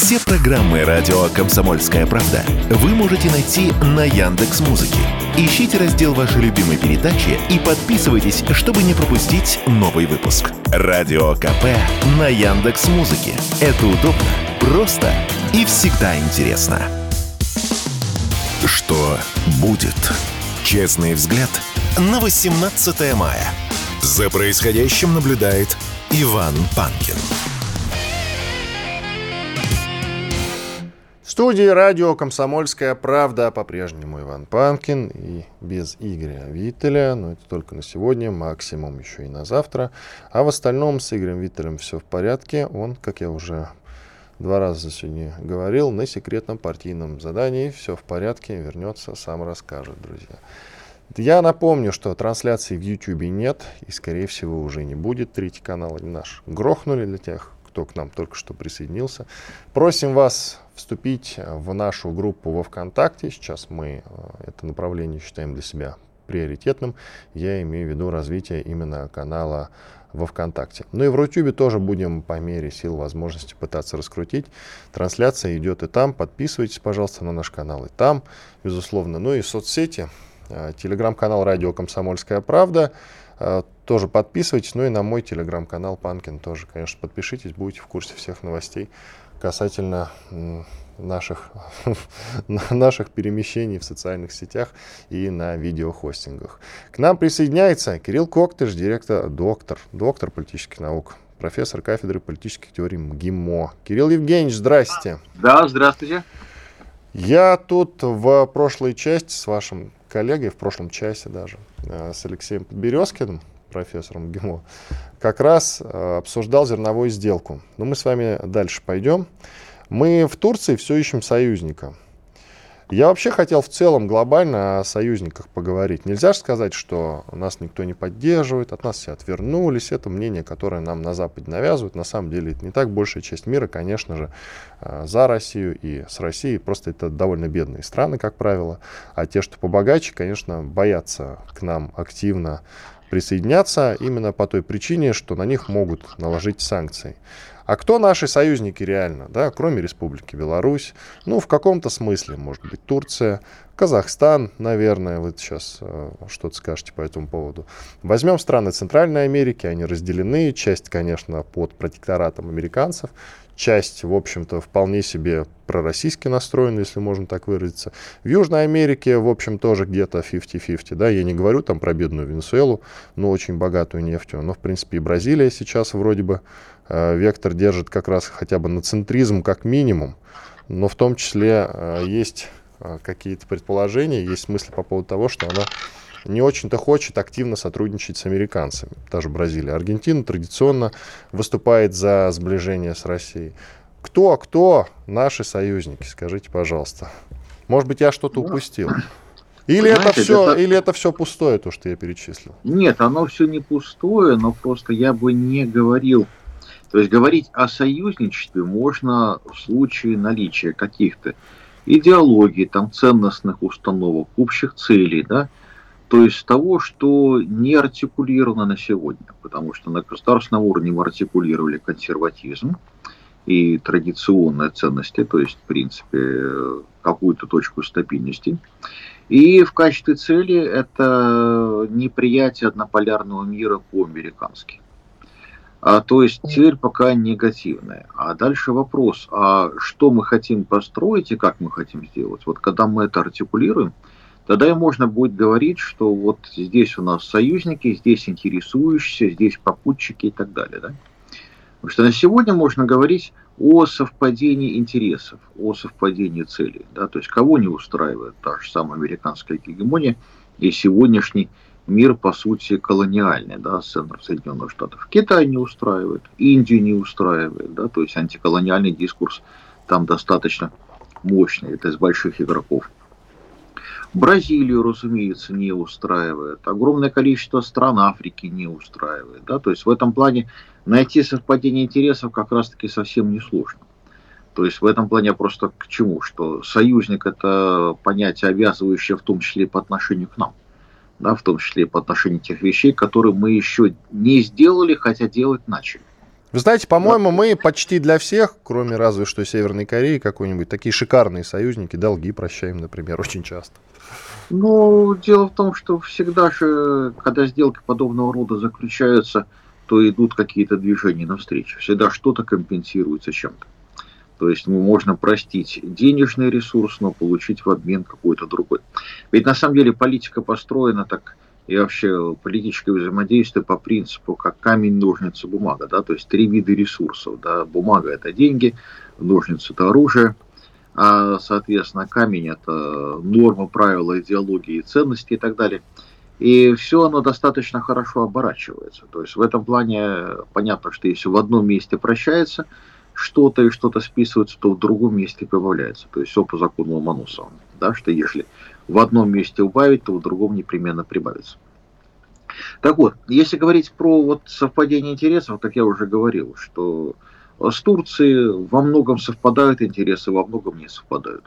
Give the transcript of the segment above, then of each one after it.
Все программы радио Комсомольская правда вы можете найти на Яндекс Музыке. Ищите раздел вашей любимой передачи и подписывайтесь, чтобы не пропустить новый выпуск. Радио КП на Яндекс Музыке. Это удобно, просто и всегда интересно. Что будет? Честный взгляд на 18 мая. За происходящим наблюдает Иван Панкин. Студии радио «Комсомольская правда» по-прежнему Иван Панкин и без Игоря Виттеля, но это только на сегодня, максимум еще и на завтра. А в остальном с Игорем Виттелем все в порядке. Он, как я уже два раза сегодня говорил, на секретном партийном задании все в порядке, вернется, сам расскажет, друзья. Я напомню, что трансляции в YouTube нет и, скорее всего, уже не будет. Третий канал наш грохнули для тех, кто к нам только что присоединился. Просим вас вступить в нашу группу во ВКонтакте. Сейчас мы э, это направление считаем для себя приоритетным. Я имею в виду развитие именно канала во ВКонтакте. Ну и в Рутюбе тоже будем по мере сил возможности пытаться раскрутить. Трансляция идет и там. Подписывайтесь, пожалуйста, на наш канал и там, безусловно. Ну и соцсети. Э, телеграм-канал «Радио Комсомольская правда». Тоже подписывайтесь. Ну и на мой телеграм-канал Панкин тоже, конечно, подпишитесь. Будете в курсе всех новостей касательно наших, наших перемещений в социальных сетях и на видеохостингах. К нам присоединяется Кирилл Коктыш, директор, доктор, доктор политических наук, профессор кафедры политических теорий МГИМО. Кирилл Евгеньевич, здрасте. Да, здравствуйте. Я тут в прошлой части с вашим коллегой, в прошлом часе даже, э, с Алексеем Подберезкиным, профессором ГИМО, как раз э, обсуждал зерновую сделку. Но мы с вами дальше пойдем. Мы в Турции все ищем союзника. Я вообще хотел в целом глобально о союзниках поговорить. Нельзя же сказать, что нас никто не поддерживает, от нас все отвернулись. Это мнение, которое нам на Западе навязывают. На самом деле это не так. Большая часть мира, конечно же, э, за Россию и с Россией. Просто это довольно бедные страны, как правило. А те, что побогаче, конечно, боятся к нам активно присоединяться именно по той причине, что на них могут наложить санкции. А кто наши союзники реально, да, кроме Республики Беларусь? Ну, в каком-то смысле, может быть, Турция, Казахстан, наверное, вы сейчас э, что-то скажете по этому поводу. Возьмем страны Центральной Америки, они разделены, часть, конечно, под протекторатом американцев, часть, в общем-то, вполне себе пророссийски настроена, если можно так выразиться. В Южной Америке, в общем, тоже где-то 50-50, да, я не говорю там про бедную Венесуэлу, но очень богатую нефтью, но, в принципе, и Бразилия сейчас вроде бы э, вектор держит как раз хотя бы на центризм как минимум, но в том числе э, есть э, какие-то предположения, есть мысли по поводу того, что она не очень-то хочет активно сотрудничать с американцами, даже Бразилия. Аргентина традиционно выступает за сближение с Россией. Кто, кто наши союзники, скажите, пожалуйста. Может быть, я что-то упустил. Или Знаете, это все, это... или это все пустое, то, что я перечислил? Нет, оно все не пустое, но просто я бы не говорил. То есть говорить о союзничестве можно в случае наличия каких-то идеологий, там, ценностных установок, общих целей, да, то есть того, что не артикулировано на сегодня, потому что на государственном уровне мы артикулировали консерватизм и традиционные ценности, то есть, в принципе, какую-то точку стабильности. И в качестве цели это неприятие однополярного мира по-американски. А, то есть цель пока негативная. А дальше вопрос, а что мы хотим построить и как мы хотим сделать? Вот когда мы это артикулируем, тогда и можно будет говорить, что вот здесь у нас союзники, здесь интересующиеся, здесь попутчики и так далее. Да? Потому что на сегодня можно говорить о совпадении интересов, о совпадении целей. Да? То есть кого не устраивает та же самая американская гегемония и сегодняшний мир, по сути, колониальный, да, центр Соединенных Штатов. Китай не устраивает, Индию не устраивает, да, то есть антиколониальный дискурс там достаточно мощный, это из больших игроков. Бразилию, разумеется, не устраивает. Огромное количество стран Африки не устраивает. Да? То есть в этом плане найти совпадение интересов как раз-таки совсем несложно. То есть в этом плане просто к чему? Что союзник это понятие, обязывающее в том числе по отношению к нам. Да, в том числе по отношению тех вещей, которые мы еще не сделали, хотя делать начали. Вы знаете, по-моему, мы почти для всех, кроме разве что Северной Кореи какой-нибудь, такие шикарные союзники, долги прощаем, например, очень часто. Ну, дело в том, что всегда же, когда сделки подобного рода заключаются, то идут какие-то движения навстречу. Всегда что-то компенсируется чем-то. То есть ну, можно простить денежный ресурс, но получить в обмен какой-то другой. Ведь на самом деле политика построена так, и вообще политическое взаимодействие по принципу, как камень, ножницы, бумага. Да? То есть три вида ресурсов. Да? Бумага – это деньги, ножницы – это оружие, а, соответственно, камень – это нормы, правила, идеологии, ценности и так далее. И все оно достаточно хорошо оборачивается. То есть в этом плане понятно, что если в одном месте прощается – что-то и что-то списывается, то в другом месте прибавляется. То есть все по закону Ломоносова. Да, что если в одном месте убавить, то в другом непременно прибавится. Так вот, если говорить про вот совпадение интересов, как я уже говорил, что с Турцией во многом совпадают интересы, во многом не совпадают.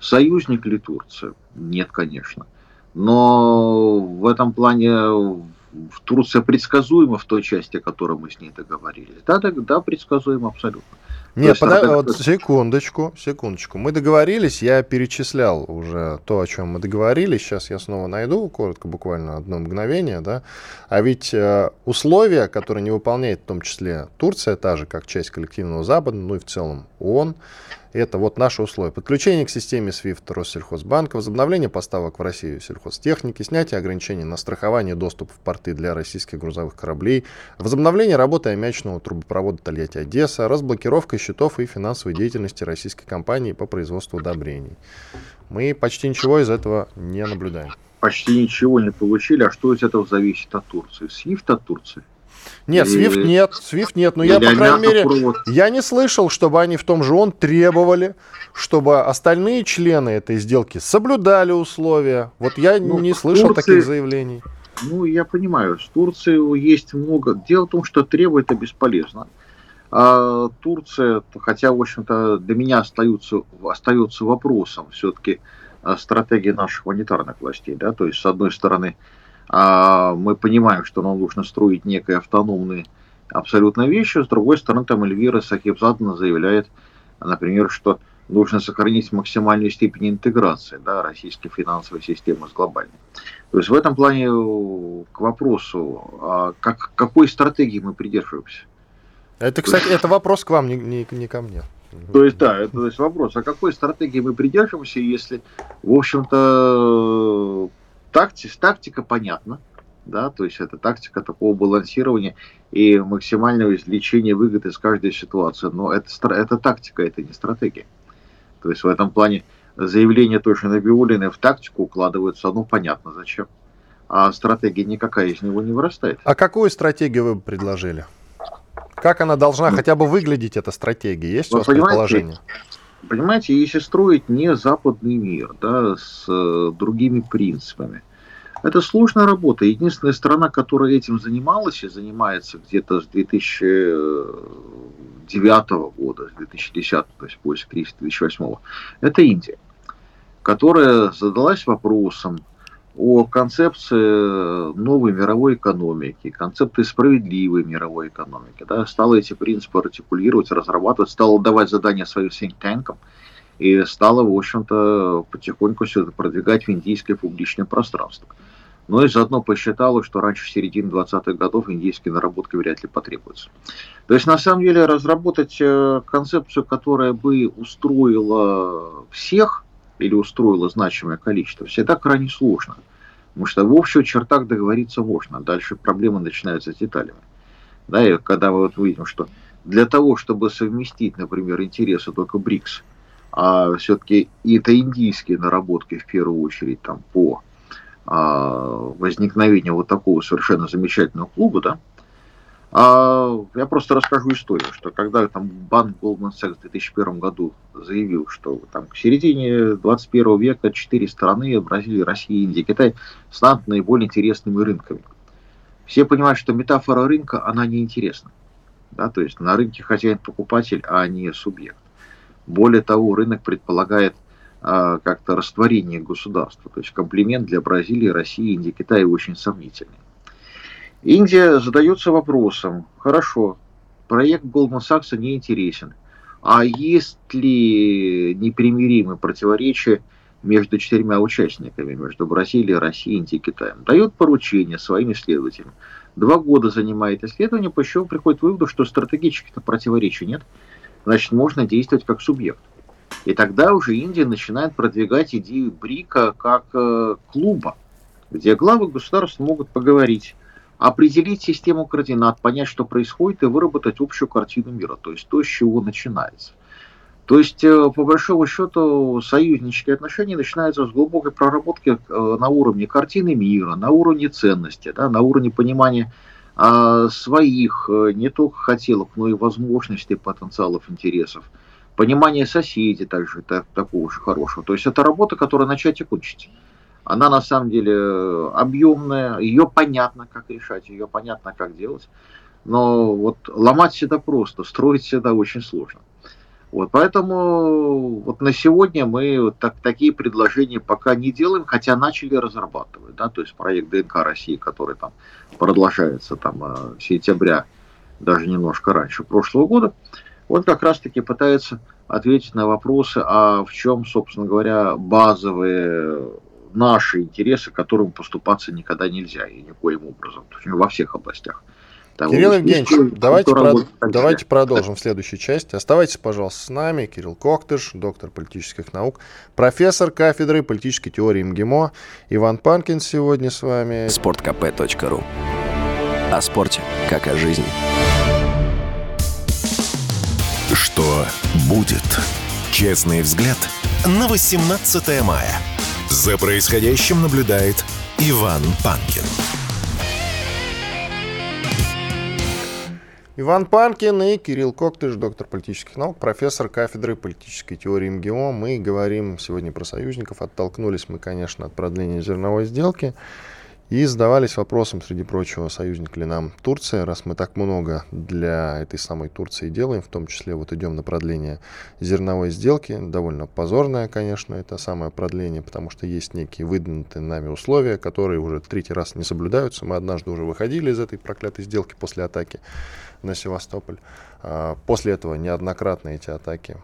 Союзник ли Турция? Нет, конечно. Но в этом плане Турция предсказуема в той части, о которой мы с ней договорились. Да, да, да предсказуема абсолютно. Нет, подо... вот секундочку, секундочку. Мы договорились, я перечислял уже то, о чем мы договорились. Сейчас я снова найду, коротко, буквально одно мгновение, да. А ведь э, условия, которые не выполняет в том числе Турция, та же, как часть коллективного Запада, ну и в целом ООН, это вот наши условия. Подключение к системе SWIFT Россельхозбанка, возобновление поставок в Россию сельхозтехники, снятие ограничений на страхование доступа в порты для российских грузовых кораблей, возобновление работы аммиачного трубопровода Тольятти-Одесса, разблокировка счетов и финансовой деятельности российской компании по производству удобрений. Мы почти ничего из этого не наблюдаем. Почти ничего не получили. А что из этого зависит от Турции? SWIFT от Турции? Нет, Swift нет, Swift нет. Но я, по крайней мере, я не слышал, чтобы они в том же он требовали, чтобы остальные члены этой сделки соблюдали условия. Вот я ну, не слышал Турции, таких заявлений. Ну, я понимаю, с Турцией есть много. Дело в том, что требовать это бесполезно. А Турция, хотя, в общем-то, для меня остается, остается вопросом все-таки а, стратегии наших монетарных властей. Да? То есть, с одной стороны, мы понимаем, что нам нужно строить некие автономные абсолютно вещи. С другой стороны, там Эльвира Сахибзадна заявляет, например, что нужно сохранить максимальную степень интеграции да, российской финансовой системы с глобальной. То есть в этом плане к вопросу, а как, какой стратегии мы придерживаемся? Это, кстати, это вопрос к вам, не, не, не ко мне. То есть, да, это то есть вопрос, а какой стратегии мы придерживаемся, если, в общем-то, такти, тактика понятна, да, то есть это тактика такого балансирования и максимального извлечения выгод из каждой ситуации. Но это, это тактика, это не стратегия. То есть в этом плане заявления той же Набиулиной в тактику укладываются, ну понятно зачем. А стратегия никакая из него не вырастает. А какую стратегию вы бы предложили? Как она должна ну, хотя бы выглядеть, эта стратегия? Есть у вас предположение? Понимаете, если строить не западный мир, да, с э, другими принципами, это сложная работа. Единственная страна, которая этим занималась и занимается где-то с 2009 года, с 2010, то есть после кризиса 2008, это Индия, которая задалась вопросом, о концепции новой мировой экономики, концепции справедливой мировой экономики. Да, стала эти принципы артикулировать, разрабатывать, стала давать задания своим think и стала, в общем-то, потихоньку все это продвигать в индийское публичное пространство. Но и заодно посчитала, что раньше середины 20-х годов индийские наработки вряд ли потребуются. То есть, на самом деле, разработать э, концепцию, которая бы устроила всех, или устроило значимое количество, всегда крайне сложно. Потому что в общих чертах договориться можно. Дальше проблемы начинаются с деталями. Да, и когда мы вот увидим, что для того, чтобы совместить, например, интересы только БРИКС, а все-таки это индийские наработки в первую очередь там по а, возникновению вот такого совершенно замечательного клуба, да, а, я просто расскажу историю, что когда там банк Goldman Sachs в 2001 году заявил, что там к середине 21 века четыре страны, Бразилия, Россия, Индия, Китай, станут наиболее интересными рынками. Все понимают, что метафора рынка, она неинтересна. Да, то есть на рынке хозяин-покупатель, а не субъект. Более того, рынок предполагает а, как-то растворение государства. То есть комплимент для Бразилии, России, Индии, Китая очень сомнительный. Индия задается вопросом, хорошо, проект Goldman Sachs не интересен. А есть ли непримиримые противоречия между четырьмя участниками, между Бразилией, Россией, Индией и Китаем? Дает поручение своим исследователям. Два года занимает исследование, после чего приходит к выводу, что стратегических противоречий нет. Значит, можно действовать как субъект. И тогда уже Индия начинает продвигать идею БРИКа как э, клуба, где главы государств могут поговорить, определить систему координат, понять, что происходит, и выработать общую картину мира, то есть то, с чего начинается. То есть, э, по большому счету, союзнические отношения начинаются с глубокой проработки э, на уровне картины мира, на уровне ценности, да, на уровне понимания а, своих э, не только хотелок, но и возможностей, потенциалов, интересов. Понимание соседей также так, такого же хорошего. То есть это работа, которая начать и кончить. Она на самом деле объемная, ее понятно, как решать, ее понятно, как делать. Но вот ломать всегда просто, строить всегда очень сложно. Вот, поэтому вот на сегодня мы вот так, такие предложения пока не делаем, хотя начали разрабатывать. Да, то есть проект ДНК России, который там продолжается там, э, сентября, даже немножко раньше прошлого года, он как раз-таки пытается ответить на вопросы, а в чем, собственно говоря, базовые наши интересы, которым поступаться никогда нельзя и никоим образом, во всех областях. Того, Кирилл Евгеньевич, давайте, прод... давайте продолжим в следующей части. Оставайтесь, пожалуйста, с нами. Кирилл Коктыш, доктор политических наук, профессор кафедры политической теории МГИМО. Иван Панкин сегодня с вами. Спорткп.ру О спорте, как о жизни. Что будет? Честный взгляд на 18 мая. За происходящим наблюдает Иван Панкин. Иван Панкин и Кирилл Коктыш, доктор политических наук, профессор кафедры политической теории МГИМО. Мы говорим сегодня про союзников. Оттолкнулись мы, конечно, от продления зерновой сделки. И задавались вопросом, среди прочего, союзник ли нам Турция, раз мы так много для этой самой Турции делаем, в том числе вот идем на продление зерновой сделки, довольно позорное, конечно, это самое продление, потому что есть некие выдвинутые нами условия, которые уже третий раз не соблюдаются. Мы однажды уже выходили из этой проклятой сделки после атаки на Севастополь. А, после этого неоднократно эти атаки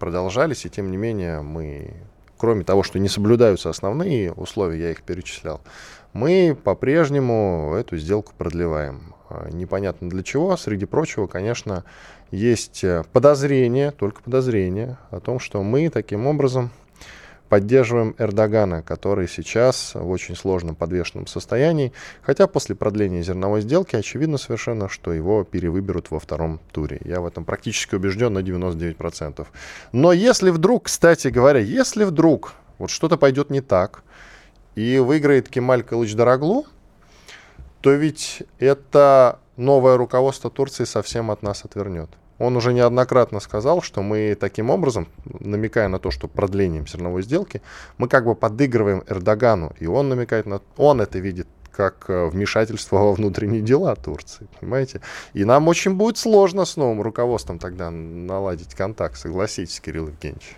продолжались, и тем не менее мы, кроме того, что не соблюдаются основные условия, я их перечислял, мы по-прежнему эту сделку продлеваем. А, непонятно для чего. Среди прочего, конечно, есть э, подозрение, только подозрение о том, что мы таким образом поддерживаем Эрдогана, который сейчас в очень сложном подвешенном состоянии, хотя после продления зерновой сделки очевидно совершенно, что его перевыберут во втором туре. Я в этом практически убежден на 99%. Но если вдруг, кстати говоря, если вдруг вот что-то пойдет не так, и выиграет Кемаль Кылыч Дороглу, то ведь это новое руководство Турции совсем от нас отвернет. Он уже неоднократно сказал, что мы таким образом, намекая на то, что продлением зерновой сделки, мы как бы подыгрываем Эрдогану, и он намекает на... Он это видит как э, вмешательство во внутренние дела Турции, понимаете? И нам очень будет сложно с новым руководством тогда наладить контакт, согласитесь, Кирилл Евгеньевич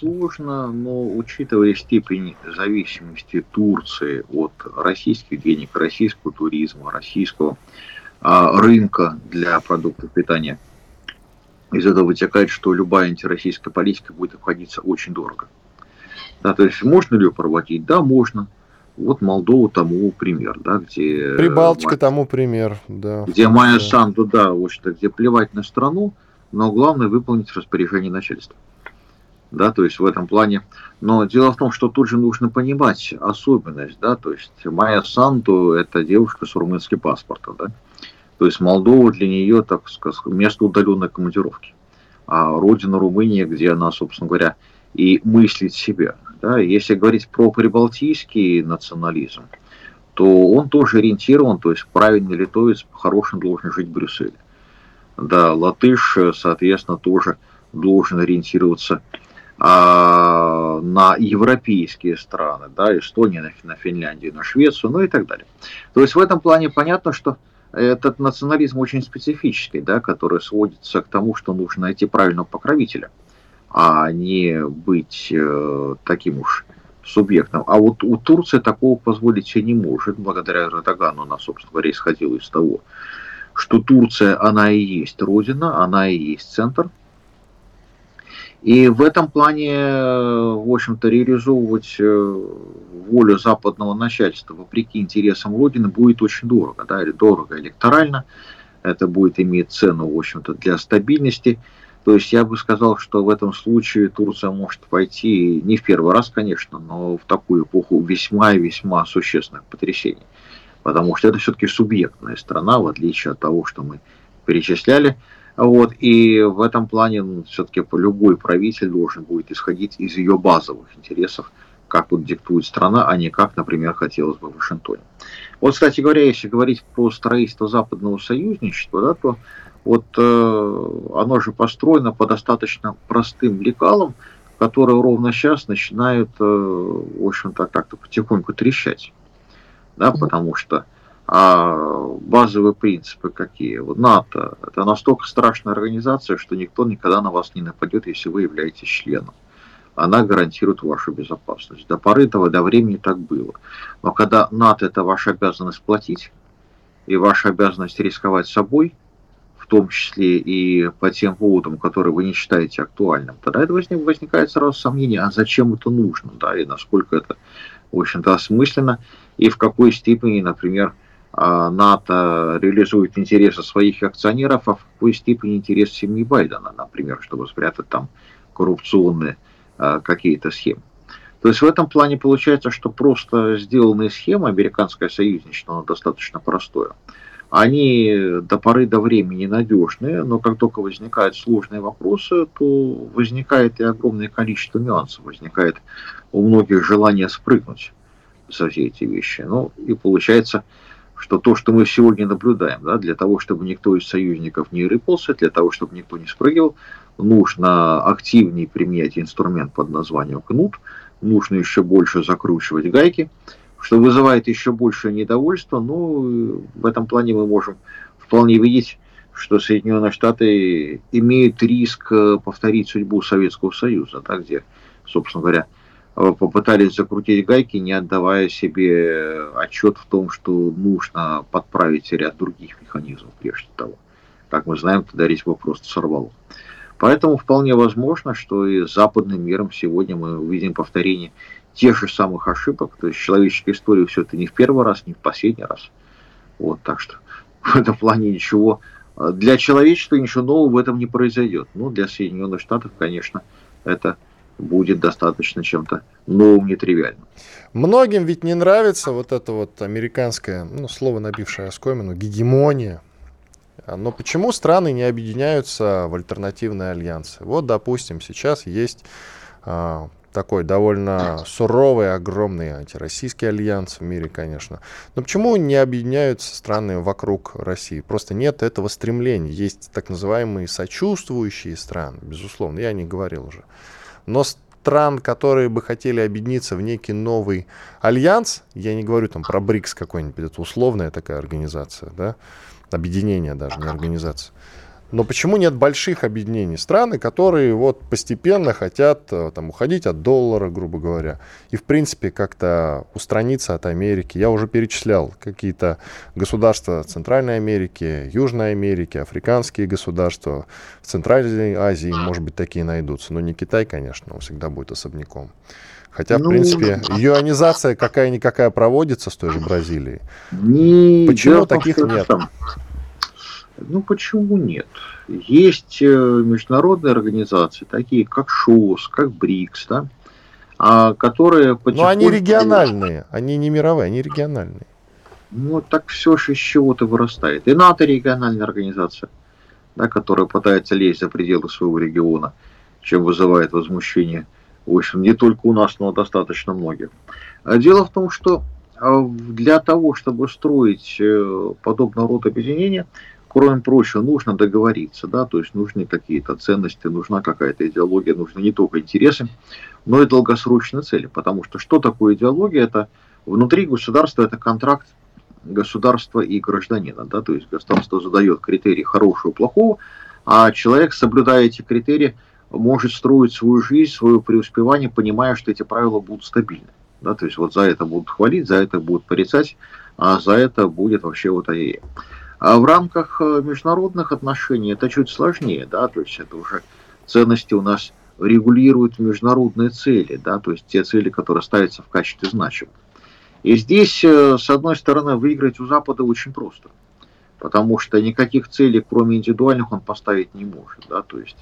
сложно, но учитывая степень зависимости Турции от российских денег, российского туризма, российского а, рынка для продуктов питания, из этого вытекает, что любая антироссийская политика будет обходиться очень дорого. Да, то есть можно ли ее проводить? Да, можно. Вот Молдова тому пример, да, где... Прибалтика тому пример, да. Где Майя да. Санду, да, вот что, где плевать на страну, но главное выполнить распоряжение начальства да, то есть в этом плане. Но дело в том, что тут же нужно понимать особенность, да, то есть Майя Санту – это девушка с румынским паспортом, да, то есть Молдова для нее, так сказать, место удаленной командировки, а родина Румыния, где она, собственно говоря, и мыслит себя, да, если говорить про прибалтийский национализм, то он тоже ориентирован, то есть правильный литовец по-хорошему должен жить в Брюсселе. Да, латыш, соответственно, тоже должен ориентироваться а, на европейские страны, да, Эстонию, на, на Финляндию, на Швецию, ну и так далее. То есть в этом плане понятно, что этот национализм очень специфический, да, который сводится к тому, что нужно найти правильного покровителя, а не быть э, таким уж субъектом. А вот у Турции такого позволить себе не может, благодаря Эрдогану она, собственно говоря, исходила из того, что Турция, она и есть Родина, она и есть центр. И в этом плане, в общем-то, реализовывать э, волю западного начальства вопреки интересам Родины будет очень дорого. Да, дорого электорально, это будет иметь цену, в общем-то, для стабильности. То есть я бы сказал, что в этом случае Турция может пойти не в первый раз, конечно, но в такую эпоху весьма и весьма существенных потрясений. Потому что это все-таки субъектная страна, в отличие от того, что мы перечисляли. Вот, и в этом плане ну, все-таки любой правитель должен будет исходить из ее базовых интересов, как вот диктует страна, а не как, например, хотелось бы в Вашингтоне. Вот, кстати говоря, если говорить про строительство западного союзничества, да, то вот э, оно же построено по достаточно простым лекалам, которые ровно сейчас начинают, э, в общем-то, как-то потихоньку трещать. Да, потому что а базовые принципы какие? Вот НАТО – это настолько страшная организация, что никто никогда на вас не нападет, если вы являетесь членом. Она гарантирует вашу безопасность. До поры этого, до времени так было. Но когда НАТО – это ваша обязанность платить, и ваша обязанность рисковать собой – том числе и по тем поводам, которые вы не считаете актуальным, тогда это возникает сразу сомнение, а зачем это нужно, да, и насколько это, в общем-то, осмысленно, и в какой степени, например, НАТО реализует интересы своих акционеров, а в какой степени интерес семьи Байдена, например, чтобы спрятать там коррупционные а, какие-то схемы. То есть в этом плане получается, что просто сделанная схема, американское союзничество, достаточно простое они до поры до времени надежные, но как только возникают сложные вопросы, то возникает и огромное количество нюансов, возникает у многих желание спрыгнуть со все эти вещи. Ну и получается, что то, что мы сегодня наблюдаем, да, для того, чтобы никто из союзников не рыпался, для того, чтобы никто не спрыгивал, нужно активнее применять инструмент под названием кнут, нужно еще больше закручивать гайки, что вызывает еще большее недовольство. Ну, в этом плане мы можем вполне видеть, что Соединенные Штаты имеют риск э, повторить судьбу Советского Союза, да, где, собственно говоря, попытались закрутить гайки, не отдавая себе отчет в том, что нужно подправить ряд других механизмов прежде того. Как мы знаем, тогда резьбу просто сорвало. Поэтому вполне возможно, что и с западным миром сегодня мы увидим повторение тех же самых ошибок. То есть человеческая история все это не в первый раз, не в последний раз. Вот, так что в этом плане ничего э, для человечества ничего нового в этом не произойдет. Ну, для Соединенных Штатов, конечно, это будет достаточно чем-то новым, нетривиальным. Многим ведь не нравится вот это вот американское, ну, слово набившее оскомину, гегемония. Но почему страны не объединяются в альтернативные альянсы? Вот, допустим, сейчас есть а, такой довольно суровый, огромный антироссийский альянс в мире, конечно. Но почему не объединяются страны вокруг России? Просто нет этого стремления. Есть так называемые сочувствующие страны, безусловно, я не говорил уже. Но стран, которые бы хотели объединиться в некий новый альянс, я не говорю там про БРИКС какой-нибудь, это условная такая организация, да, объединение даже, не организация. Но почему нет больших объединений? Страны, которые вот постепенно хотят э, там, уходить от доллара, грубо говоря, и в принципе как-то устраниться от Америки. Я уже перечислял какие-то государства Центральной Америки, Южной Америки, африканские государства. В Центральной Азии, может быть, такие найдутся. Но не Китай, конечно, он всегда будет особняком. Хотя, в ну, принципе, юанизация какая-никакая проводится с той же Бразилией. Не, Почему таких нет? Там ну почему нет? Есть э, международные организации, такие как ШОС, как БРИКС, да, а, которые потихоньку... Но они региональные, они не мировые, они региональные. Ну, так все же из чего-то вырастает. И НАТО региональная организация, да, которая пытается лезть за пределы своего региона, чем вызывает возмущение, в общем, не только у нас, но достаточно многих. А дело в том, что а, для того, чтобы строить э, подобного рода объединения, кроме прочего, нужно договориться, да, то есть нужны какие-то ценности, нужна какая-то идеология, нужны не только интересы, но и долгосрочные цели. Потому что что такое идеология? Это внутри государства это контракт государства и гражданина, да, то есть государство задает критерии хорошего, плохого, а человек, соблюдая эти критерии, может строить свою жизнь, свое преуспевание, понимая, что эти правила будут стабильны. Да, то есть вот за это будут хвалить, за это будут порицать, а за это будет вообще вот ай А в рамках э, международных отношений это чуть сложнее, да, то есть это уже ценности у нас регулируют международные цели, да, то есть те цели, которые ставятся в качестве значимых. И здесь, э, с одной стороны, выиграть у Запада очень просто, потому что никаких целей, кроме индивидуальных, он поставить не может. Да? То есть,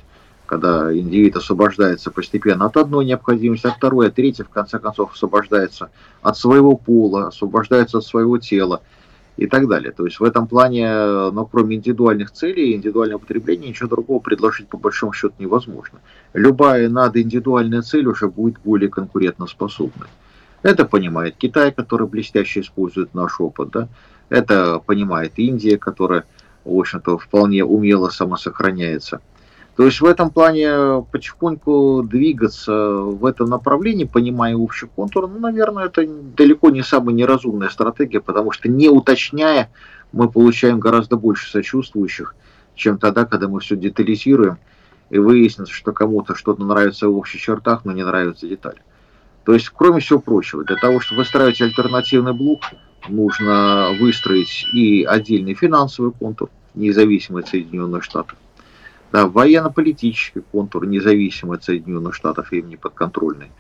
когда индивид освобождается постепенно от одной необходимости, от второй, от третьей, в конце концов, освобождается от своего пола, освобождается от своего тела и так далее. То есть в этом плане, ну, кроме индивидуальных целей индивидуального потребления, ничего другого предложить по большому счету невозможно. Любая надоиндивидуальная цель уже будет более конкурентоспособной. Это понимает Китай, который блестяще использует наш опыт. Да? Это понимает Индия, которая, в общем-то, вполне умело самосохраняется. То есть в этом плане потихоньку двигаться в этом направлении, понимая общий контур, ну, наверное, это далеко не самая неразумная стратегия, потому что не уточняя, мы получаем гораздо больше сочувствующих, чем тогда, когда мы все детализируем, и выяснится, что кому-то что-то нравится в общих чертах, но не нравятся детали. То есть, кроме всего прочего, для того, чтобы выстраивать альтернативный блок, нужно выстроить и отдельный финансовый контур, независимый от Соединенных Штатов, военно-политический контур, независимый от Соединенных Штатов и им не подконтрольный.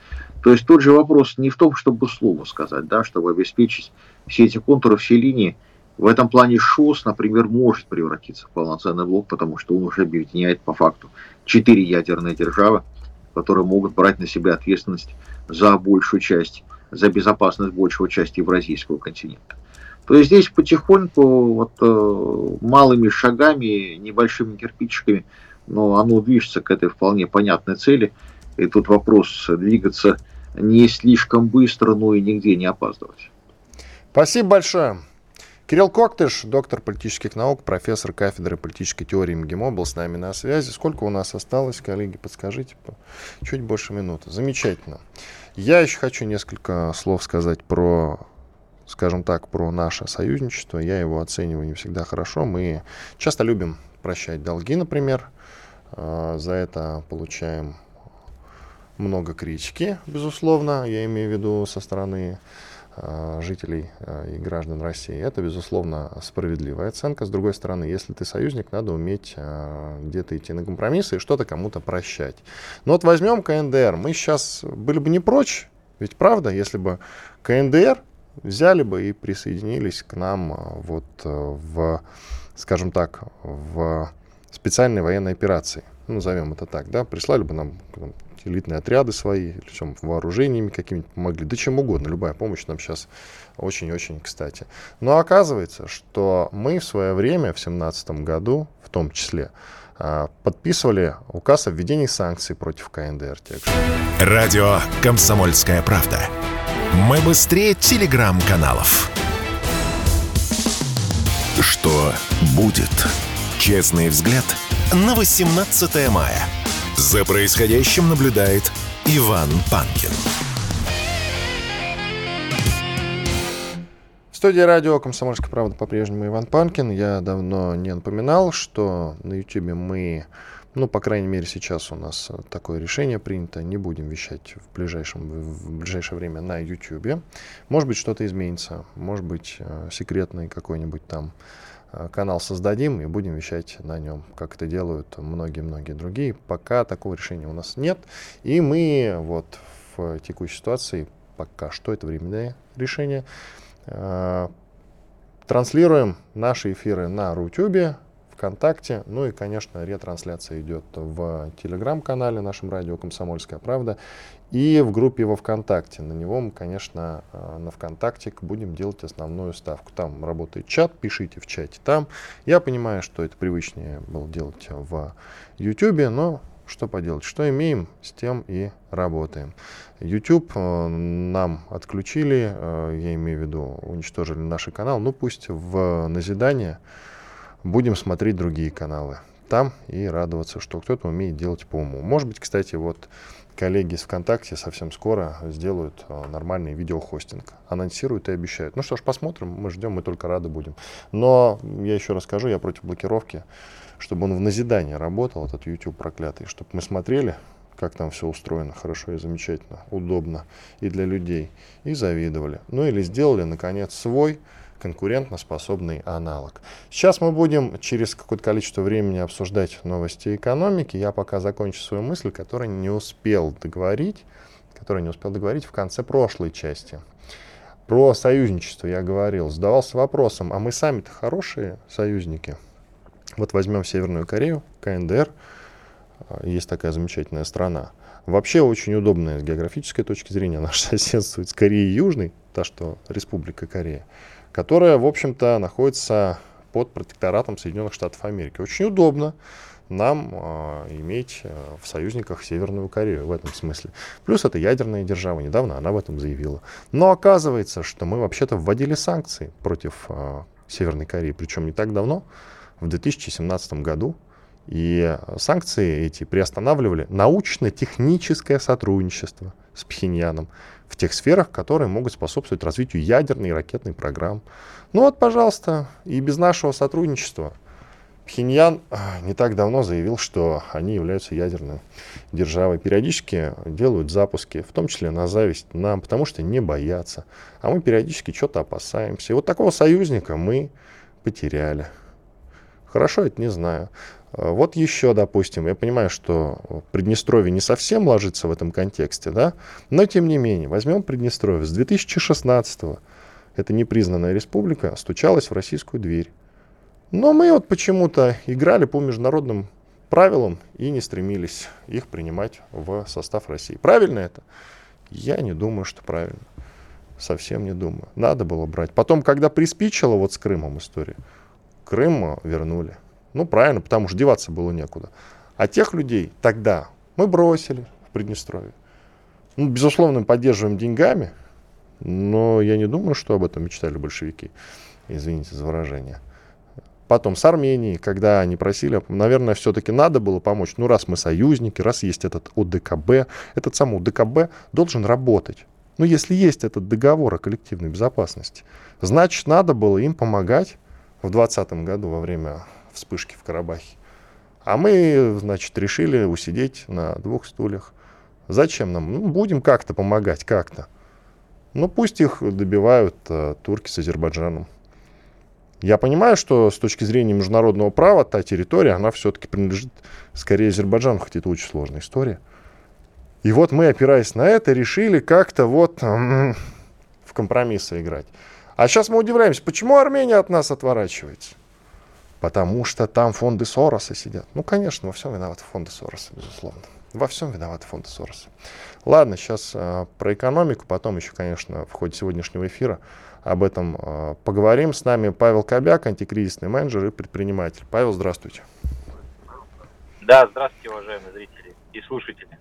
То есть тот же вопрос не в том, чтобы слово сказать, да, чтобы обеспечить все эти контуры, все линии. В этом плане ШОС, например, может превратиться в полноценный блок, потому что он уже объединяет по факту четыре ядерные державы, которые могут брать на себя ответственность за большую часть, за безопасность большего части Евразийского континента. То есть здесь потихоньку, вот, э, малыми шагами, небольшими кирпичиками, но оно движется к этой вполне понятной цели. И тут вопрос двигаться не слишком быстро, но и нигде не опаздывать. Спасибо большое. Кирилл Коктыш, доктор политических наук, профессор кафедры политической теории МГИМО, был с нами на связи. Сколько у нас осталось, коллеги, подскажите? Чуть больше минуты. Замечательно. Я еще хочу несколько слов сказать про скажем так, про наше союзничество. Я его оцениваю не всегда хорошо. Мы часто любим прощать долги, например. А, за это получаем много критики, безусловно, я имею в виду со стороны Э, жителей э, и граждан России. Это, безусловно, справедливая оценка. С другой стороны, если ты союзник, надо уметь где-то идти на компромиссы и что-то кому-то прощать. Но вот возьмем КНДР. Мы сейчас были бы не прочь, ведь правда, если бы КНДР взяли бы и присоединились к нам вот в, скажем так, в специальной военной операции. Ну, назовем это так, да, прислали бы нам элитные отряды свои, или чем вооружениями какими-то помогли, да чем угодно, любая помощь нам сейчас очень-очень кстати. Но оказывается, что мы в свое время, в 2017 году, в том числе, а, подписывали указ о введении санкций против КНДР. Радио «Комсомольская правда». Мы быстрее телеграм-каналов. Что будет? Честный взгляд на 18 мая. За происходящим наблюдает Иван Панкин. Студии радио «Комсомольская правда» по-прежнему Иван Панкин. Я давно не напоминал, что на YouTube мы, ну, по крайней мере, сейчас у нас такое решение принято, не будем вещать в, ближайшем, в ближайшее время на YouTube. Может быть, что-то изменится, может быть, э, секретный какой-нибудь там Э, канал создадим и будем вещать на нем, как это делают многие-многие другие. Пока такого решения у нас нет. И мы вот в текущей ситуации, пока что это временное решение, э, транслируем наши эфиры на Рутюбе, ВКонтакте. Ну и, конечно, ретрансляция идет в телеграм-канале нашем радио «Комсомольская правда» и в группе во ВКонтакте. На него мы, конечно, э, на ВКонтакте будем делать основную ставку. Там работает чат, пишите в чате там. Я понимаю, что это привычнее было делать в YouTube, но что поделать, что имеем, с тем и работаем. YouTube э, нам отключили, э, я имею в виду, уничтожили наш канал, ну пусть в назидание будем смотреть другие каналы там и радоваться, что кто-то умеет делать по уму. Может быть, кстати, вот коллеги из ВКонтакте совсем скоро сделают э, нормальный видеохостинг. Анонсируют и обещают. Ну что ж, посмотрим, мы ждем, мы только рады будем. Но я еще расскажу, я против блокировки, чтобы он в назидание работал, этот YouTube проклятый, чтобы мы смотрели, как там все устроено хорошо и замечательно, удобно и для людей, и завидовали. Ну или сделали, наконец, свой, конкурентоспособный аналог. Сейчас мы будем через какое-то количество времени обсуждать новости экономики. Я пока закончу свою мысль, которую не успел договорить, которую не успел договорить в конце прошлой части. Про союзничество я говорил, задавался вопросом, а мы сами-то хорошие союзники? Вот возьмем Северную Корею, КНДР, а, есть такая замечательная страна. Вообще очень удобная с географической точки зрения, наш соседствует с Кореей Южной, та, что Республика Корея, которая, в общем-то, находится под протекторатом Соединенных Штатов Америки. Очень удобно нам э, иметь э, в союзниках Северную Корею в этом смысле. Плюс это ядерная держава, недавно она об этом заявила. Но оказывается, что мы вообще-то вводили санкции против э, Северной Кореи, причем не так давно, в 2017 году. И санкции эти приостанавливали научно-техническое сотрудничество с Пхеньяном в тех сферах, которые могут способствовать развитию ядерной и ракетной программ. Ну вот, пожалуйста, и без нашего сотрудничества – Пхеньян а, не так давно заявил, что они являются ядерной державой. Периодически делают запуски, в том числе на зависть нам, потому что не боятся. А мы периодически что-то опасаемся. И вот такого союзника мы потеряли. Хорошо, это не знаю. А, вот еще, допустим, я понимаю, что Приднестровье не совсем ложится в этом контексте, да, но тем не менее, возьмем Приднестровье. С 2016 го эта непризнанная республика стучалась в российскую дверь. Но мы вот почему-то играли по международным правилам и не стремились их принимать в состав России. Правильно это? Я не думаю, что правильно. Совсем не думаю. Надо было брать. Потом, когда приспичило вот с Крымом история, Крым вернули. Ну, правильно, потому что деваться было некуда. А тех людей тогда мы бросили в Приднестровье. Ну, безусловно, поддерживаем деньгами, но я не думаю, что об этом мечтали большевики. Извините за выражение. Потом с Арменией, когда они просили, наверное, все-таки надо было помочь. Ну, раз мы союзники, раз есть этот ОДКБ, этот самый ОДКБ должен работать. Ну, если есть этот договор о коллективной безопасности, значит, надо было им помогать в 2020 году во время вспышки в Карабахе. А мы, значит, решили усидеть на двух стульях. Зачем нам? Ну, будем как-то помогать, как-то. Ну, пусть их добивают э, турки с Азербайджаном. Я понимаю, что с точки зрения международного права та территория, она все-таки принадлежит скорее Азербайджану, хотя это очень сложная история. И вот мы, опираясь на это, решили как-то вот в компромиссы играть. А сейчас мы удивляемся, почему Армения от нас отворачивается? Потому что там фонды Сороса сидят. Ну, конечно, во всем виноваты фонды Сороса, безусловно. Во всем виноваты фонды Сороса. Ладно, сейчас э, про экономику, потом еще, конечно, в ходе сегодняшнего эфира об этом э, поговорим. С нами Павел Кобяк, антикризисный менеджер и предприниматель. Павел, здравствуйте. Да, здравствуйте, уважаемые зрители и слушатели.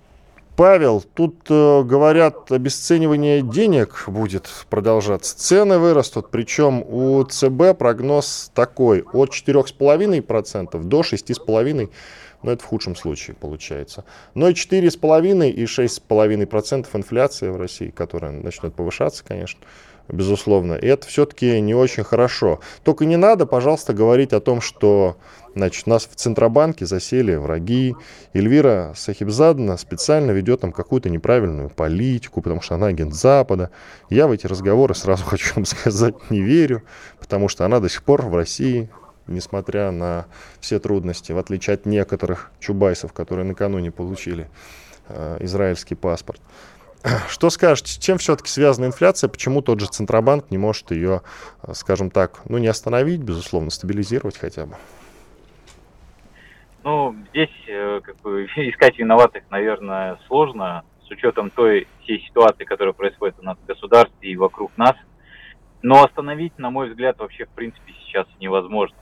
Павел, тут э, говорят, обесценивание денег будет продолжаться. Цены вырастут, причем у ЦБ прогноз такой, от 4,5% до 6,5%, но это в худшем случае получается. Но и 4,5% и 6,5% инфляция в России, которая начнет повышаться, конечно, безусловно. И это все-таки не очень хорошо. Только не надо, пожалуйста, говорить о том, что значит, нас в Центробанке засели враги. Эльвира Сахибзадна специально ведет там какую-то неправильную политику, потому что она агент Запада. Я в эти разговоры, сразу хочу вам сказать, не верю, потому что она до сих пор в России, несмотря на все трудности, в отличие от некоторых чубайсов, которые накануне получили э, израильский паспорт. Что скажете, с чем все-таки связана инфляция? Почему тот же Центробанк не может ее, э, скажем так, ну не остановить, безусловно, стабилизировать хотя бы? Ну, здесь э, как бы, искать виноватых, наверное, сложно, с учетом той всей ситуации, которая происходит у нас в государстве и вокруг нас. Но остановить, на мой взгляд, вообще в принципе сейчас невозможно.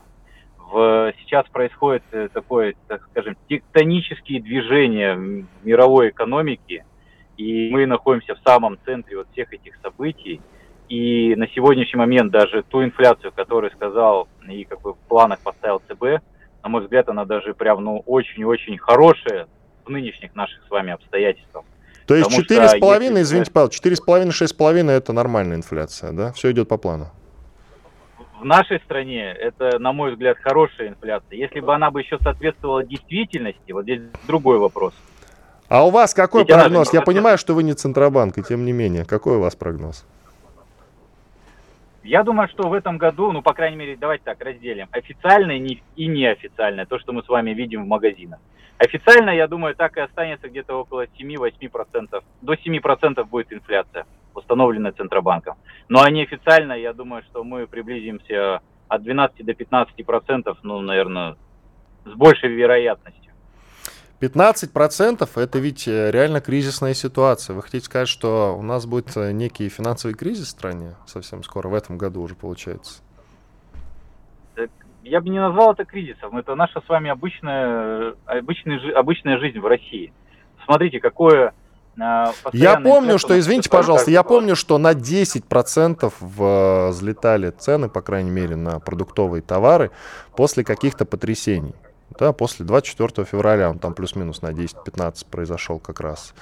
В, сейчас происходит э, такое, так скажем, тектонические движения мировой экономике – и мы находимся в самом центре вот всех этих событий. И на сегодняшний момент даже ту инфляцию, которую сказал и как бы в планах поставил ЦБ, на мой взгляд, она даже прям ну очень-очень хорошая в нынешних наших с вами обстоятельствах. То есть четыре с половиной, извините, Павел, четыре с половиной, шесть с половиной это нормальная инфляция, да? Все идет по плану. В нашей стране это, на мой взгляд, хорошая инфляция. Если бы она бы еще соответствовала действительности, вот здесь другой вопрос. А у вас какой Ведь прогноз? Я понимаю, что вы не Центробанк, и тем не менее, какой у вас прогноз? Я думаю, что в этом году, ну, по крайней мере, давайте так разделим. Официальное и неофициальное, то, что мы с вами видим в магазинах. Официально, я думаю, так и останется где-то около 7-8%. До 7% будет инфляция, установленная Центробанком. Ну а неофициально, я думаю, что мы приблизимся от 12 до 15%, ну, наверное, с большей вероятностью. 15% это ведь э, реально кризисная ситуация. Вы хотите сказать, что у нас будет э, некий финансовый кризис в стране совсем скоро, в этом году уже получается? Я бы не назвал это кризисом. Это наша с вами обычная, обычная, обычная жизнь в России. Смотрите, какое э, я помню, что, извините, пожалуйста, я помню, что на 10% взлетали цены, по крайней мере, на продуктовые товары после каких-то потрясений. Да, после 24 февраля он там плюс-минус на 10-15 произошел как раз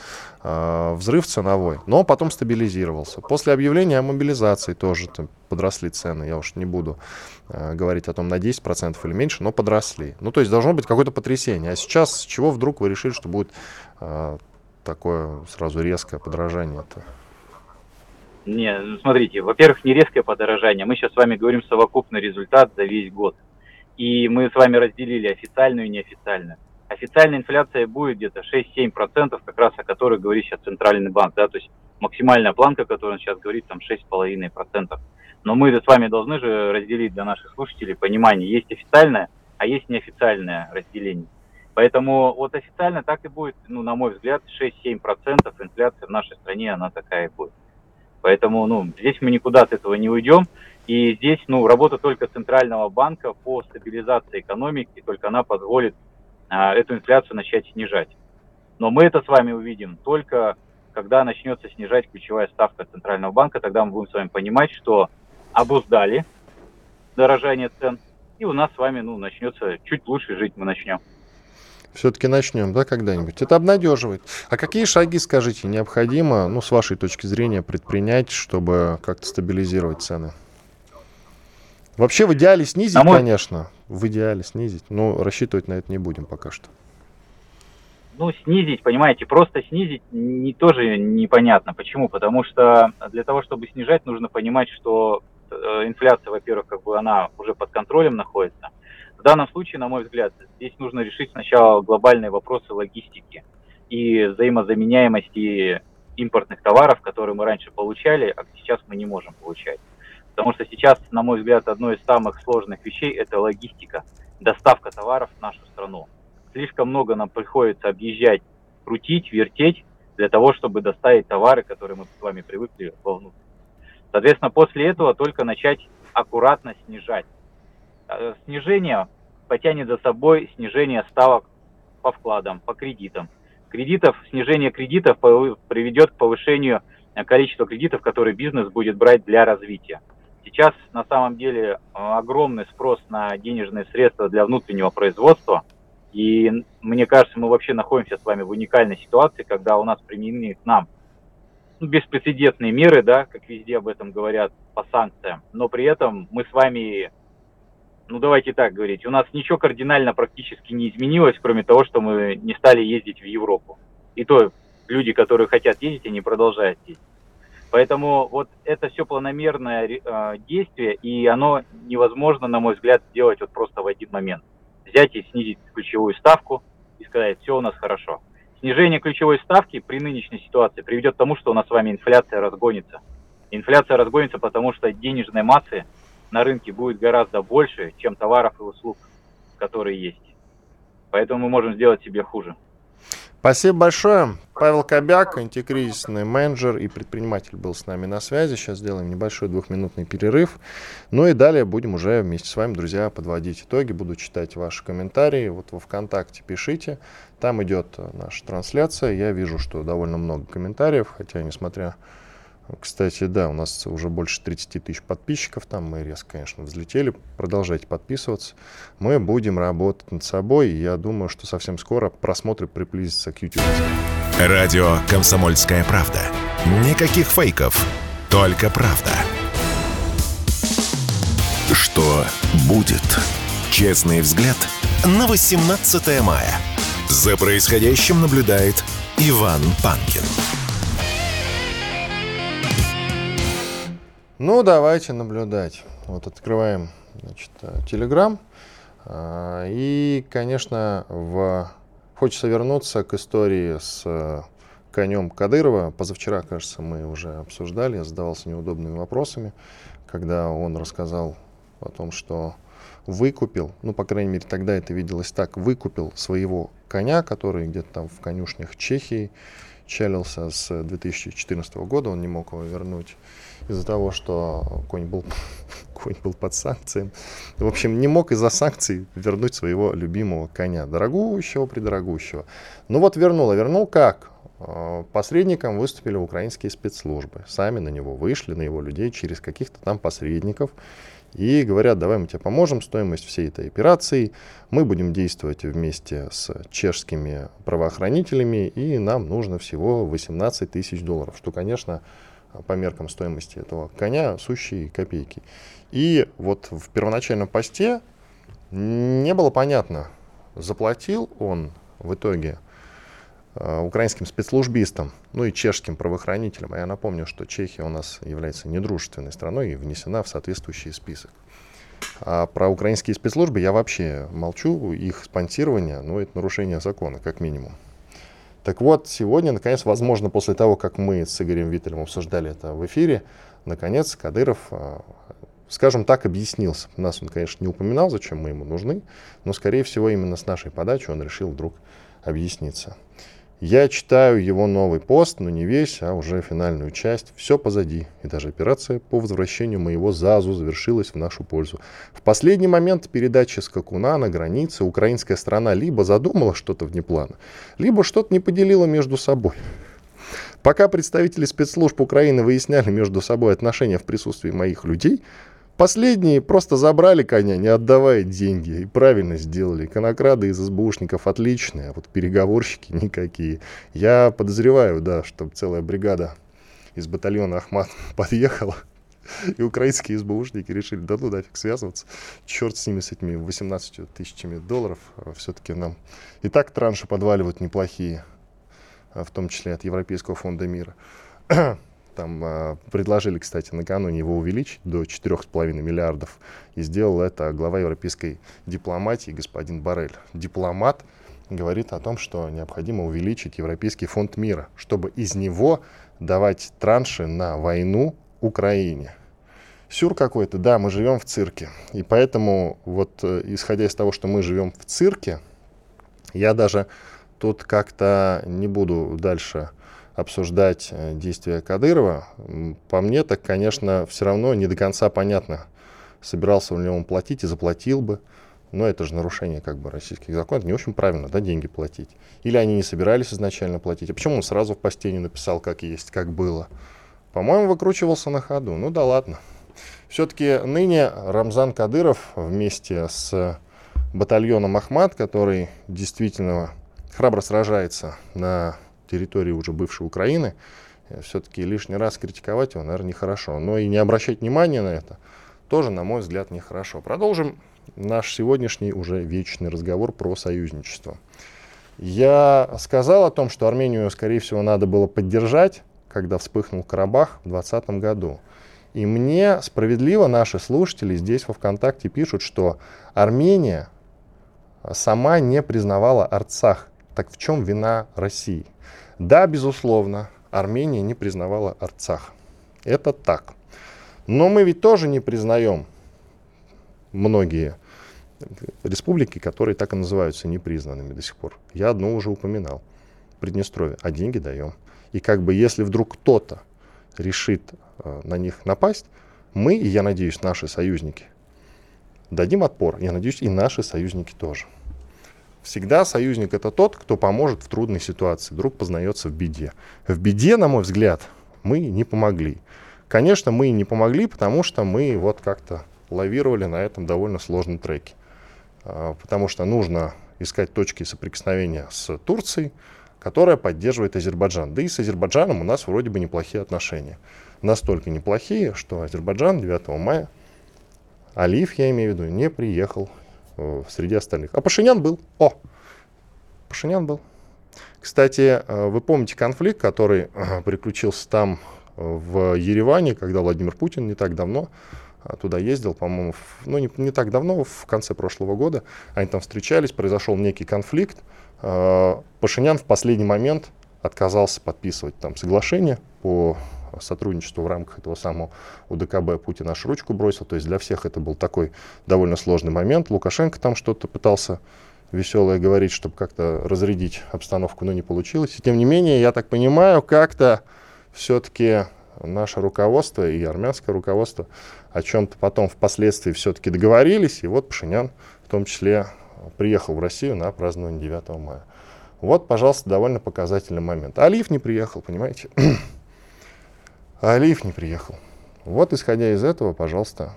э, взрыв ценовой, но потом стабилизировался. После объявления о мобилизации тоже там подросли цены, я уж не буду э, говорить о том на 10% или меньше, но подросли. Ну, то есть должно быть какое-то потрясение. А сейчас с чего вдруг вы решили, что будет э, такое сразу резкое подорожание-то? Не, ну, смотрите, во-первых, не резкое подорожание. Мы сейчас с вами говорим совокупный результат за весь год. И мы с вами разделили официальную и неофициальную. Официальная инфляция будет где-то 6-7%, как раз о которых говорит сейчас Центральный банк. Да? То есть максимальная планка, которую он сейчас говорит, там 6,5%. Но мы с вами должны же разделить для наших слушателей понимание. Есть официальное, а есть неофициальное разделение. Поэтому вот официально так и будет, ну, на мой взгляд, 6-7% инфляция в нашей стране, она такая и будет. Поэтому, ну, здесь мы никуда от этого не уйдем. И здесь, ну, работа только Центрального банка по стабилизации экономики, только она позволит а, эту инфляцию начать снижать. Но мы это с вами увидим только когда начнется снижать ключевая ставка Центрального банка, тогда мы будем с вами понимать, что обуздали дорожание цен, и у нас с вами ну, начнется чуть лучше жить мы начнем. Все-таки начнем, да, когда-нибудь? Это обнадеживает. А какие шаги, скажите, необходимо, ну, с вашей точки зрения, предпринять, чтобы как-то стабилизировать цены? Вообще в идеале снизить, а конечно. В идеале снизить. Но рассчитывать на это не будем пока что. Ну, снизить, понимаете, просто снизить не, тоже непонятно. Почему? Потому что для того, чтобы снижать, нужно понимать, что э, инфляция, во-первых, как бы она уже под контролем находится. В данном случае, на мой взгляд, здесь нужно решить сначала глобальные вопросы логистики и взаимозаменяемости импортных товаров, которые мы раньше получали, а сейчас мы не можем получать. Потому что сейчас, на мой взгляд, одно из самых сложных вещей – это логистика, доставка товаров в нашу страну. Слишком много нам приходится объезжать, крутить, вертеть для того, чтобы доставить товары, которые мы с вами привыкли вовнутрь. Соответственно, после этого только начать аккуратно снижать. Э, снижение потянет за собой снижение ставок по вкладам, по кредитам. Кредитов, снижение кредитов приведет к повышению количества кредитов, которые бизнес будет брать для развития. Сейчас на самом деле огромный спрос на денежные средства для внутреннего производства. И мне кажется, мы вообще находимся с вами в уникальной ситуации, когда у нас применены к нам ну, беспрецедентные меры, да, как везде об этом говорят, по санкциям. Но при этом мы с вами, ну давайте так говорить, у нас ничего кардинально практически не изменилось, кроме того, что мы не стали ездить в Европу. И то люди, которые хотят ездить, они продолжают ездить. Поэтому вот это все планомерное э, действие, и оно невозможно, на мой взгляд, сделать вот просто в один момент. Взять и снизить ключевую ставку и сказать, все у нас хорошо. Снижение ключевой ставки при нынешней ситуации приведет к тому, что у нас с вами инфляция разгонится. Инфляция разгонится, потому что денежной массы на рынке будет гораздо больше, чем товаров и услуг, которые есть. Поэтому мы можем сделать себе хуже. Спасибо большое. Павел Кобяк, антикризисный менеджер и предприниматель был с нами на связи. Сейчас сделаем небольшой двухминутный перерыв. Ну и далее будем уже вместе с вами, друзья, подводить итоги. Буду читать ваши комментарии. Вот во ВКонтакте пишите. Там идет наша трансляция. Я вижу, что довольно много комментариев, хотя несмотря кстати, да, у нас уже больше 30 тысяч подписчиков там. Мы резко, конечно, взлетели. Продолжайте подписываться. Мы будем работать над собой. Я думаю, что совсем скоро просмотры приблизятся к YouTube. Радио «Комсомольская правда». Никаких фейков, только правда. Что будет? Честный взгляд на 18 мая. За происходящим наблюдает Иван Панкин. Ну, давайте наблюдать. Вот открываем, значит, Telegram. А, и, конечно, в... хочется вернуться к истории с э, конем Кадырова. Позавчера, кажется, мы уже обсуждали, я задавался неудобными вопросами, когда он рассказал о том, что выкупил, ну, по крайней мере, тогда это виделось так, выкупил своего коня, который где-то там в конюшнях Чехии чалился с 2014 года, он не мог его вернуть из-за того, что конь был, конь был под санкциями. В общем, не мог из-за санкций вернуть своего любимого коня, дорогущего, придорогущего. Ну вот вернул, а вернул как? А, посредником выступили украинские спецслужбы. Сами на него вышли, на его людей, через каких-то там посредников. И говорят, давай мы тебе поможем, стоимость всей этой операции. Мы будем действовать вместе с чешскими правоохранителями, и нам нужно всего 18 тысяч долларов, что, конечно, по меркам стоимости этого коня сущие копейки. И вот в первоначальном посте не было понятно, заплатил он в итоге э, украинским спецслужбистам, ну и чешским правоохранителям. А я напомню, что Чехия у нас является недружественной страной и внесена в соответствующий список. А про украинские спецслужбы я вообще молчу. Их спонсирование, ну, это нарушение закона, как минимум. Так вот, сегодня, наконец, возможно, после того, как мы с Игорем Виттелем обсуждали это в эфире, наконец, Кадыров, а, скажем так, объяснился. Нас он, конечно, не упоминал, зачем мы ему нужны, но, скорее всего, именно с нашей подачи он решил вдруг объясниться. Я читаю его новый пост, но не весь, а уже финальную часть. Все позади. И даже операция по возвращению моего ЗАЗу завершилась в нашу пользу. В последний момент передачи скакуна на границе украинская страна либо задумала что-то вне плана, либо что-то не поделила между собой. Пока представители спецслужб Украины выясняли между собой отношения в присутствии моих людей, Последние просто забрали коня, не отдавая деньги. И правильно сделали. Конокрады из СБУшников отличные, а вот переговорщики никакие. Я подозреваю, да, что целая бригада из батальона Ахмат подъехала. И украинские СБУшники решили, да ну нафиг связываться. Черт с ними, с этими 18 тысячами долларов. Все-таки нам и так транши подваливают неплохие, в том числе от Европейского фонда мира. Там э, предложили, кстати, накануне его увеличить до 4,5 миллиардов. И сделал это глава европейской дипломатии господин Барель. Дипломат говорит о том, что необходимо увеличить Европейский фонд мира, чтобы из него давать транши на войну Украине. Сюр какой-то, да, мы живем в цирке. И поэтому, вот э, исходя из того, что мы живем в цирке, я даже тут как-то не буду дальше обсуждать э, действия Кадырова, по мне, так, конечно, все равно не до конца понятно, собирался ли он платить и заплатил бы. Но это же нарушение как бы российских законов. Не очень правильно, да, деньги платить. Или они не собирались изначально платить. А почему он сразу в посте не написал, как есть, как было? По-моему, выкручивался на ходу. Ну да ладно. Все-таки ныне Рамзан Кадыров вместе с батальоном Ахмат, который действительно храбро сражается на территории уже бывшей Украины, э, все-таки лишний раз критиковать его, наверное, нехорошо. Но и не обращать внимания на это тоже, на мой взгляд, нехорошо. Продолжим наш сегодняшний уже вечный разговор про союзничество. Я сказал о том, что Армению, скорее всего, надо было поддержать, когда вспыхнул Карабах в 2020 году. И мне справедливо наши слушатели здесь во ВКонтакте пишут, что Армения сама не признавала Арцах. Так в чем вина России? Да, безусловно, Армения не признавала Арцах. Это так. Но мы ведь тоже не признаем многие республики, которые так и называются непризнанными до сих пор. Я одну уже упоминал. Приднестровье. А деньги даем. И как бы если вдруг кто-то решит э, на них напасть, мы, и я надеюсь, наши союзники, дадим отпор. Я надеюсь, и наши союзники тоже. Всегда союзник это тот, кто поможет в трудной ситуации, вдруг познается в беде. В беде, на мой взгляд, мы не помогли. Конечно, мы не помогли, потому что мы вот как-то лавировали на этом довольно сложном треке. А, потому что нужно искать точки соприкосновения с Турцией, которая поддерживает Азербайджан. Да и с Азербайджаном у нас вроде бы неплохие отношения. Настолько неплохие, что Азербайджан 9 мая, Алиев, я имею в виду, не приехал среди остальных. А Пашинян был. О, Пашинян был. Кстати, э, вы помните конфликт, который э, приключился там в Ереване, когда Владимир Путин не так давно туда ездил, по-моему, ну не, не так давно, в конце прошлого года. Они там встречались, произошел некий конфликт. Пашинян в последний момент отказался подписывать там соглашение по сотрудничеству в рамках этого самого УДКБ. Путин аж ручку бросил. То есть для всех это был такой довольно сложный момент. Лукашенко там что-то пытался веселое говорить, чтобы как-то разрядить обстановку, но не получилось. И тем не менее, я так понимаю, как-то все-таки наше руководство и армянское руководство о чем-то потом впоследствии все-таки договорились, и вот Пашинян в том числе приехал в Россию на празднование 9 мая. Вот, пожалуйста, довольно показательный момент. Алиев не приехал, понимаете? Алиев не приехал. Вот, исходя из этого, пожалуйста,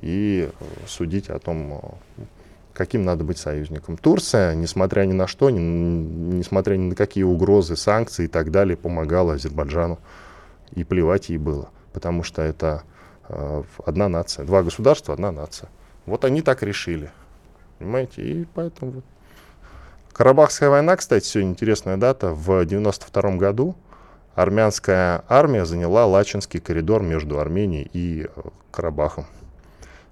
и судить о том, каким надо быть союзником. Турция, несмотря ни на что, ни, несмотря ни на какие угрозы, санкции и так далее, помогала Азербайджану. И плевать ей было, потому что это э, одна нация, два государства, одна нация. Вот они так решили, понимаете, и поэтому. Карабахская война, кстати, сегодня интересная дата, в 92 году армянская армия заняла Лачинский коридор между Арменией и э, Карабахом.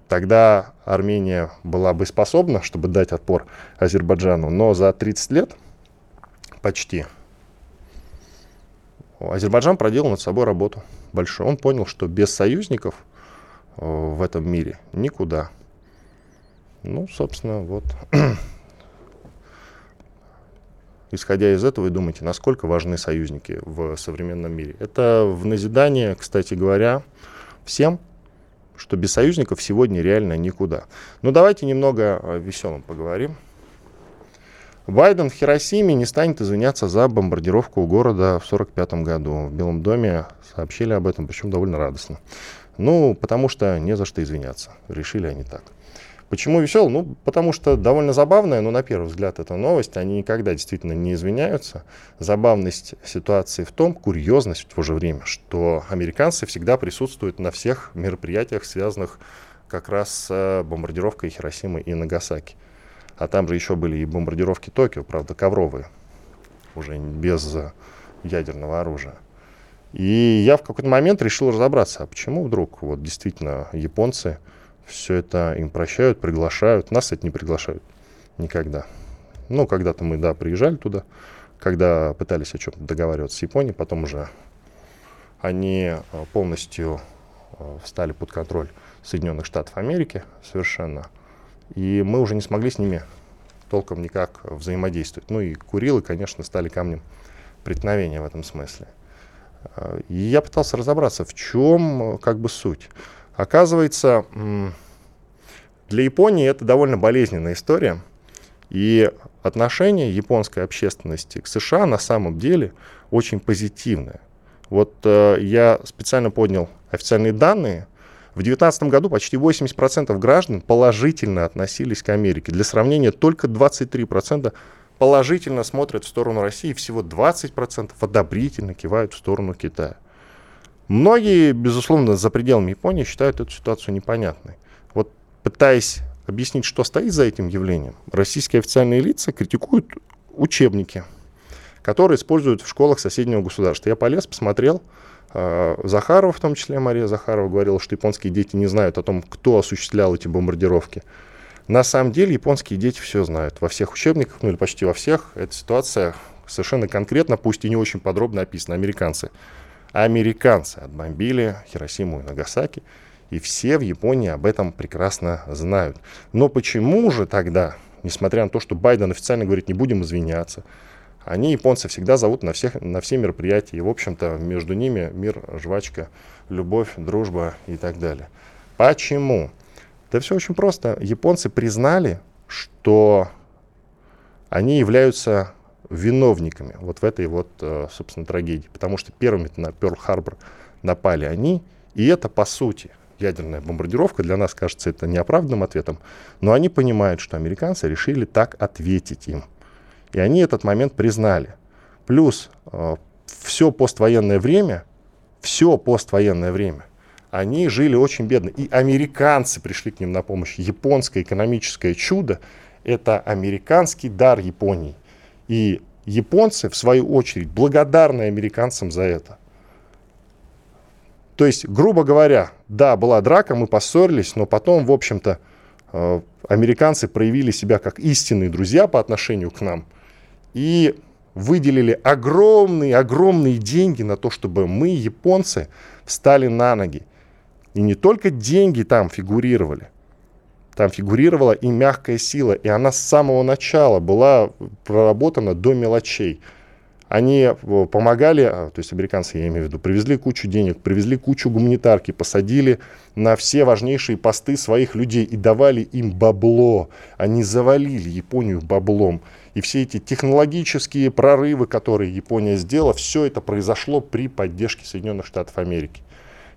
Тогда Армения была бы способна, чтобы дать отпор Азербайджану, но за 30 лет почти Азербайджан проделал над собой работу большую. Он понял, что без союзников э, в этом мире никуда. Ну, собственно, вот. Исходя из этого, вы думаете, насколько важны союзники в современном мире. Это в назидание, кстати говоря, всем, что без союзников сегодня реально никуда. Ну давайте немного о веселом поговорим. Байден в Хиросиме не станет извиняться за бомбардировку города в 1945 году. В Белом доме сообщили об этом, причем довольно радостно. Ну, потому что не за что извиняться. Решили они так. Почему весел? Ну, потому что довольно забавная, но на первый взгляд это новость. Они никогда действительно не извиняются. Забавность ситуации в том, курьезность в то же время, что американцы всегда присутствуют на всех мероприятиях, связанных как раз с бомбардировкой Хиросимы и Нагасаки. А там же еще были и бомбардировки Токио, правда, ковровые, уже без ядерного оружия. И я в какой-то момент решил разобраться, а почему вдруг вот действительно японцы все это им прощают, приглашают. Нас это не приглашают никогда. Ну, когда-то мы, да, приезжали туда, когда пытались о чем-то договариваться с Японией, потом уже они э, полностью э, встали под контроль Соединенных Штатов Америки совершенно. И мы уже не смогли с ними толком никак взаимодействовать. Ну и Курилы, конечно, стали камнем преткновения в этом смысле. Э, и я пытался разобраться, в чем как бы суть. Оказывается, для Японии это довольно болезненная история. И отношение японской общественности к США на самом деле очень позитивное. Вот э, я специально поднял официальные данные. В 2019 году почти 80% граждан положительно относились к Америке. Для сравнения, только 23% положительно смотрят в сторону России, всего 20% одобрительно кивают в сторону Китая. Многие, безусловно, за пределами Японии считают эту ситуацию непонятной. Вот пытаясь объяснить, что стоит за этим явлением, российские официальные лица критикуют учебники, которые используют в школах соседнего государства. Я полез, посмотрел, э, Захарова, в том числе Мария Захарова, говорила, что японские дети не знают о том, кто осуществлял эти бомбардировки. На самом деле японские дети все знают. Во всех учебниках, ну или почти во всех, эта ситуация совершенно конкретно, пусть и не очень подробно описана. Американцы американцы отбомбили Хиросиму и Нагасаки, и все в Японии об этом прекрасно знают. Но почему же тогда, несмотря на то, что Байден официально говорит, не будем извиняться, они, японцы, всегда зовут на, всех, на все мероприятия, и, в общем-то, между ними мир, жвачка, любовь, дружба и так далее. Почему? Да все очень просто. Японцы признали, что они являются виновниками вот в этой вот, э, собственно, трагедии. Потому что первыми на Перл-Харбор напали они, и это, по сути, ядерная бомбардировка. Для нас кажется это неоправданным ответом, но они понимают, что американцы решили так ответить им. И они этот момент признали. Плюс э, все поствоенное время, все поствоенное время, они жили очень бедно. И американцы пришли к ним на помощь. Японское экономическое чудо – это американский дар Японии. И японцы, в свою очередь, благодарны американцам за это. То есть, грубо говоря, да, была драка, мы поссорились, но потом, в общем-то, э, американцы проявили себя как истинные друзья по отношению к нам и выделили огромные-огромные деньги на то, чтобы мы, японцы, встали на ноги. И не только деньги там фигурировали, там фигурировала и мягкая сила, и она с самого начала была проработана до мелочей – они э, помогали, а, то есть американцы, я имею в виду, привезли кучу денег, привезли кучу гуманитарки, посадили на все важнейшие посты своих людей и давали им бабло. Они завалили Японию баблом. И все эти технологические прорывы, которые Япония сделала, все это произошло при поддержке Соединенных Штатов Америки.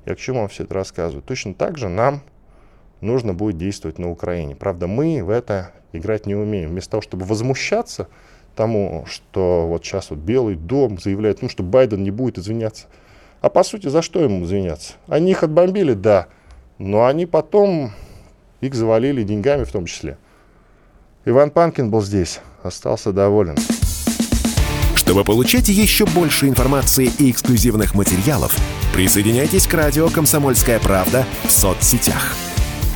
Я к чему вам все это рассказываю? Точно так же нам нужно будет действовать на Украине. Правда, мы в это играть не умеем. Вместо того, чтобы возмущаться, тому, что вот сейчас вот Белый дом заявляет, ну, что Байден не будет извиняться. А по сути, за что ему извиняться? Они их отбомбили, да, но они потом их завалили деньгами в том числе. Иван Панкин был здесь, остался доволен. Чтобы получать еще больше информации и эксклюзивных материалов, присоединяйтесь к радио «Комсомольская правда» в соцсетях –